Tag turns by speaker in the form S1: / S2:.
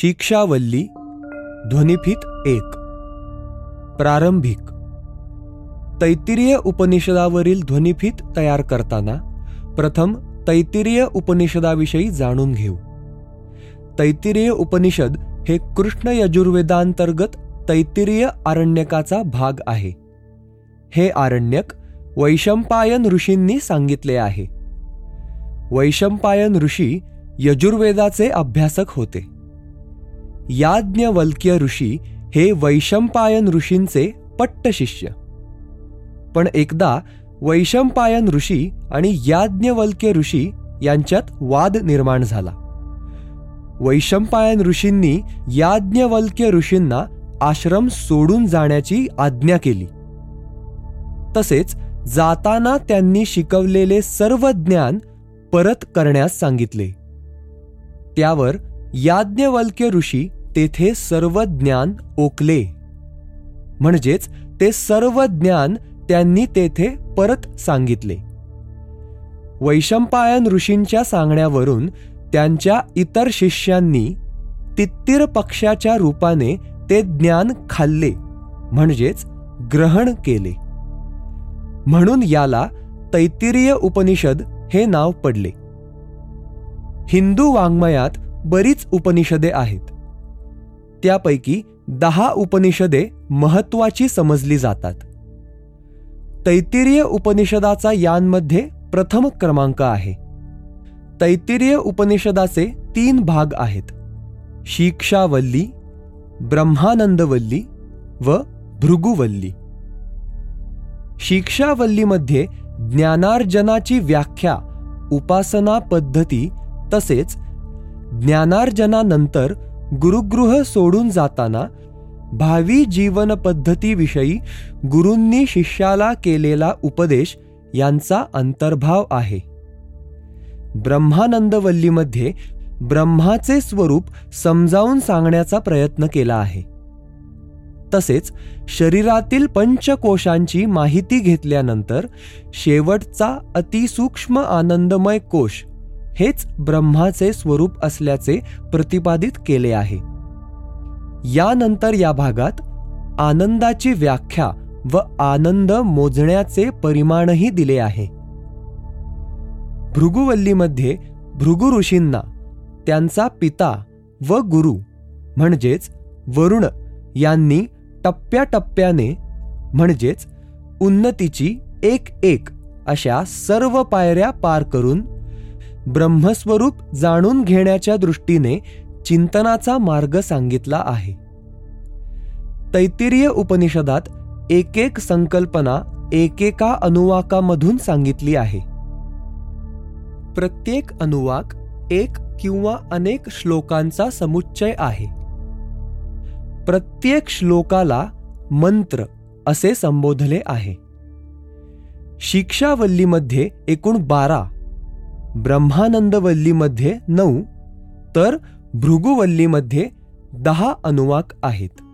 S1: शिक्षावल्ली ध्वनिफित एक. प्रारंभिक. तैतिरीय उपनिषदावरील ध्वनिफीत तयार करताना प्रथम तैतिरीय उपनिषदाविषयी जाणून घेऊ. तैतिरीय उपनिषद हे कृष्ण यजुर्वेदांतर्गत तैतिरीय आरण्यकाचा भाग आहे. हे आरण्यक वैशंपायन ऋषींनी सांगितले आहे. वैशंपायन ऋषी यजुर्वेदाचे अभ्यासक होते. याज्ञवल्क्य ऋषी हे वैशंपायन ऋषींचे पट्टशिष्य. पण एकदा वैशंपायन ऋषी आणि याज्ञवल्क्य ऋषी यांच्यात वाद निर्माण झाला. वैशंपायन ऋषींनी याज्ञवल्क्य ऋषींना आश्रम सोडून जाण्याची आज्ञा केली. तसेच जाताना त्यांनी शिकवलेले सर्व ज्ञान परत करण्यास सांगितले. त्यावर याज्ञवल्क्य ऋषी तेथे सर्व ज्ञान ओकले. म्हणजेच ते सर्व ज्ञान त्यांनी तेथे परत सांगितले. वैशंपायन ऋषींच्या सांगण्यावरून त्यांच्या इतर शिष्यांनी तित्तीर पक्षाच्या रूपाने ते ज्ञान खाल्ले म्हणजेच ग्रहण केले. म्हणून याला तैतिरीय उपनिषद हे नाव पडले. हिंदू वाङ्मयात बरीच उपनिषदे आहेत. त्यापैकी दहा उपनिषदे महत्वाची समजली जातात. तैतिरीय उपनिषदाचा यांमध्ये प्रथम क्रमांक आहे. तैतिरीय उपनिषदाचे तीन भाग आहेत. शिक्षावल्ली ब्रह्मानंदवल्ली व भृगुवल्ली. शिक्षावल्लीमध्ये ज्ञानार्जनाची व्याख्या उपासना पद्धती तसेच ज्ञानार्जनानंतर गुरुगृह सोडून जाताना भावी जीवन पद्धतीविषयी गुरूंनी शिष्याला केलेला उपदेश यांचा अंतर्भाव आहे. ब्रह्मानंदवल्लीमध्ये ब्रह्माचे स्वरूप समजावून सांगण्याचा प्रयत्न केला आहे. तसेच शरीरातील पंचकोशांची माहिती घेतल्यानंतर शेवटचा अतिसूक्ष्म आनंदमय कोश हेच ब्रह्माचे स्वरूप असल्याचे प्रतिपादित केले आहे. यानंतर या भागात आनंदाची व्याख्या व आनंद मोजण्याचे परिमाणही दिले आहे. भृगुवल्लीमध्ये भृगु ऋषींना त्यांचा पिता व गुरु म्हणजेच वरुण यांनी टप्प्याटप्प्याने म्हणजेच उन्नतीची एक एक अशा सर्व पायऱ्या पार करून ब्रह्मस्वरूप जाणून घेण्याच्या दृष्टीने चिंतनाचा मार्ग सांगितला आहे. तैतिरीय उपनिषदात एक एक संकल्पना एकेका अनुवाकामधून सांगितली आहे. प्रत्येक अनुवाक एक किंवा अनेक श्लोकांचा समुच्चय आहे. प्रत्येक श्लोकाला मंत्र असे संबोधले आहे. शिक्षावल्लीमध्ये एकूण बारा ब्रह्मानंदवल्लीमध्ये नऊ तर भृगुवल्लीमध्ये दहा अनुवाक आहेत.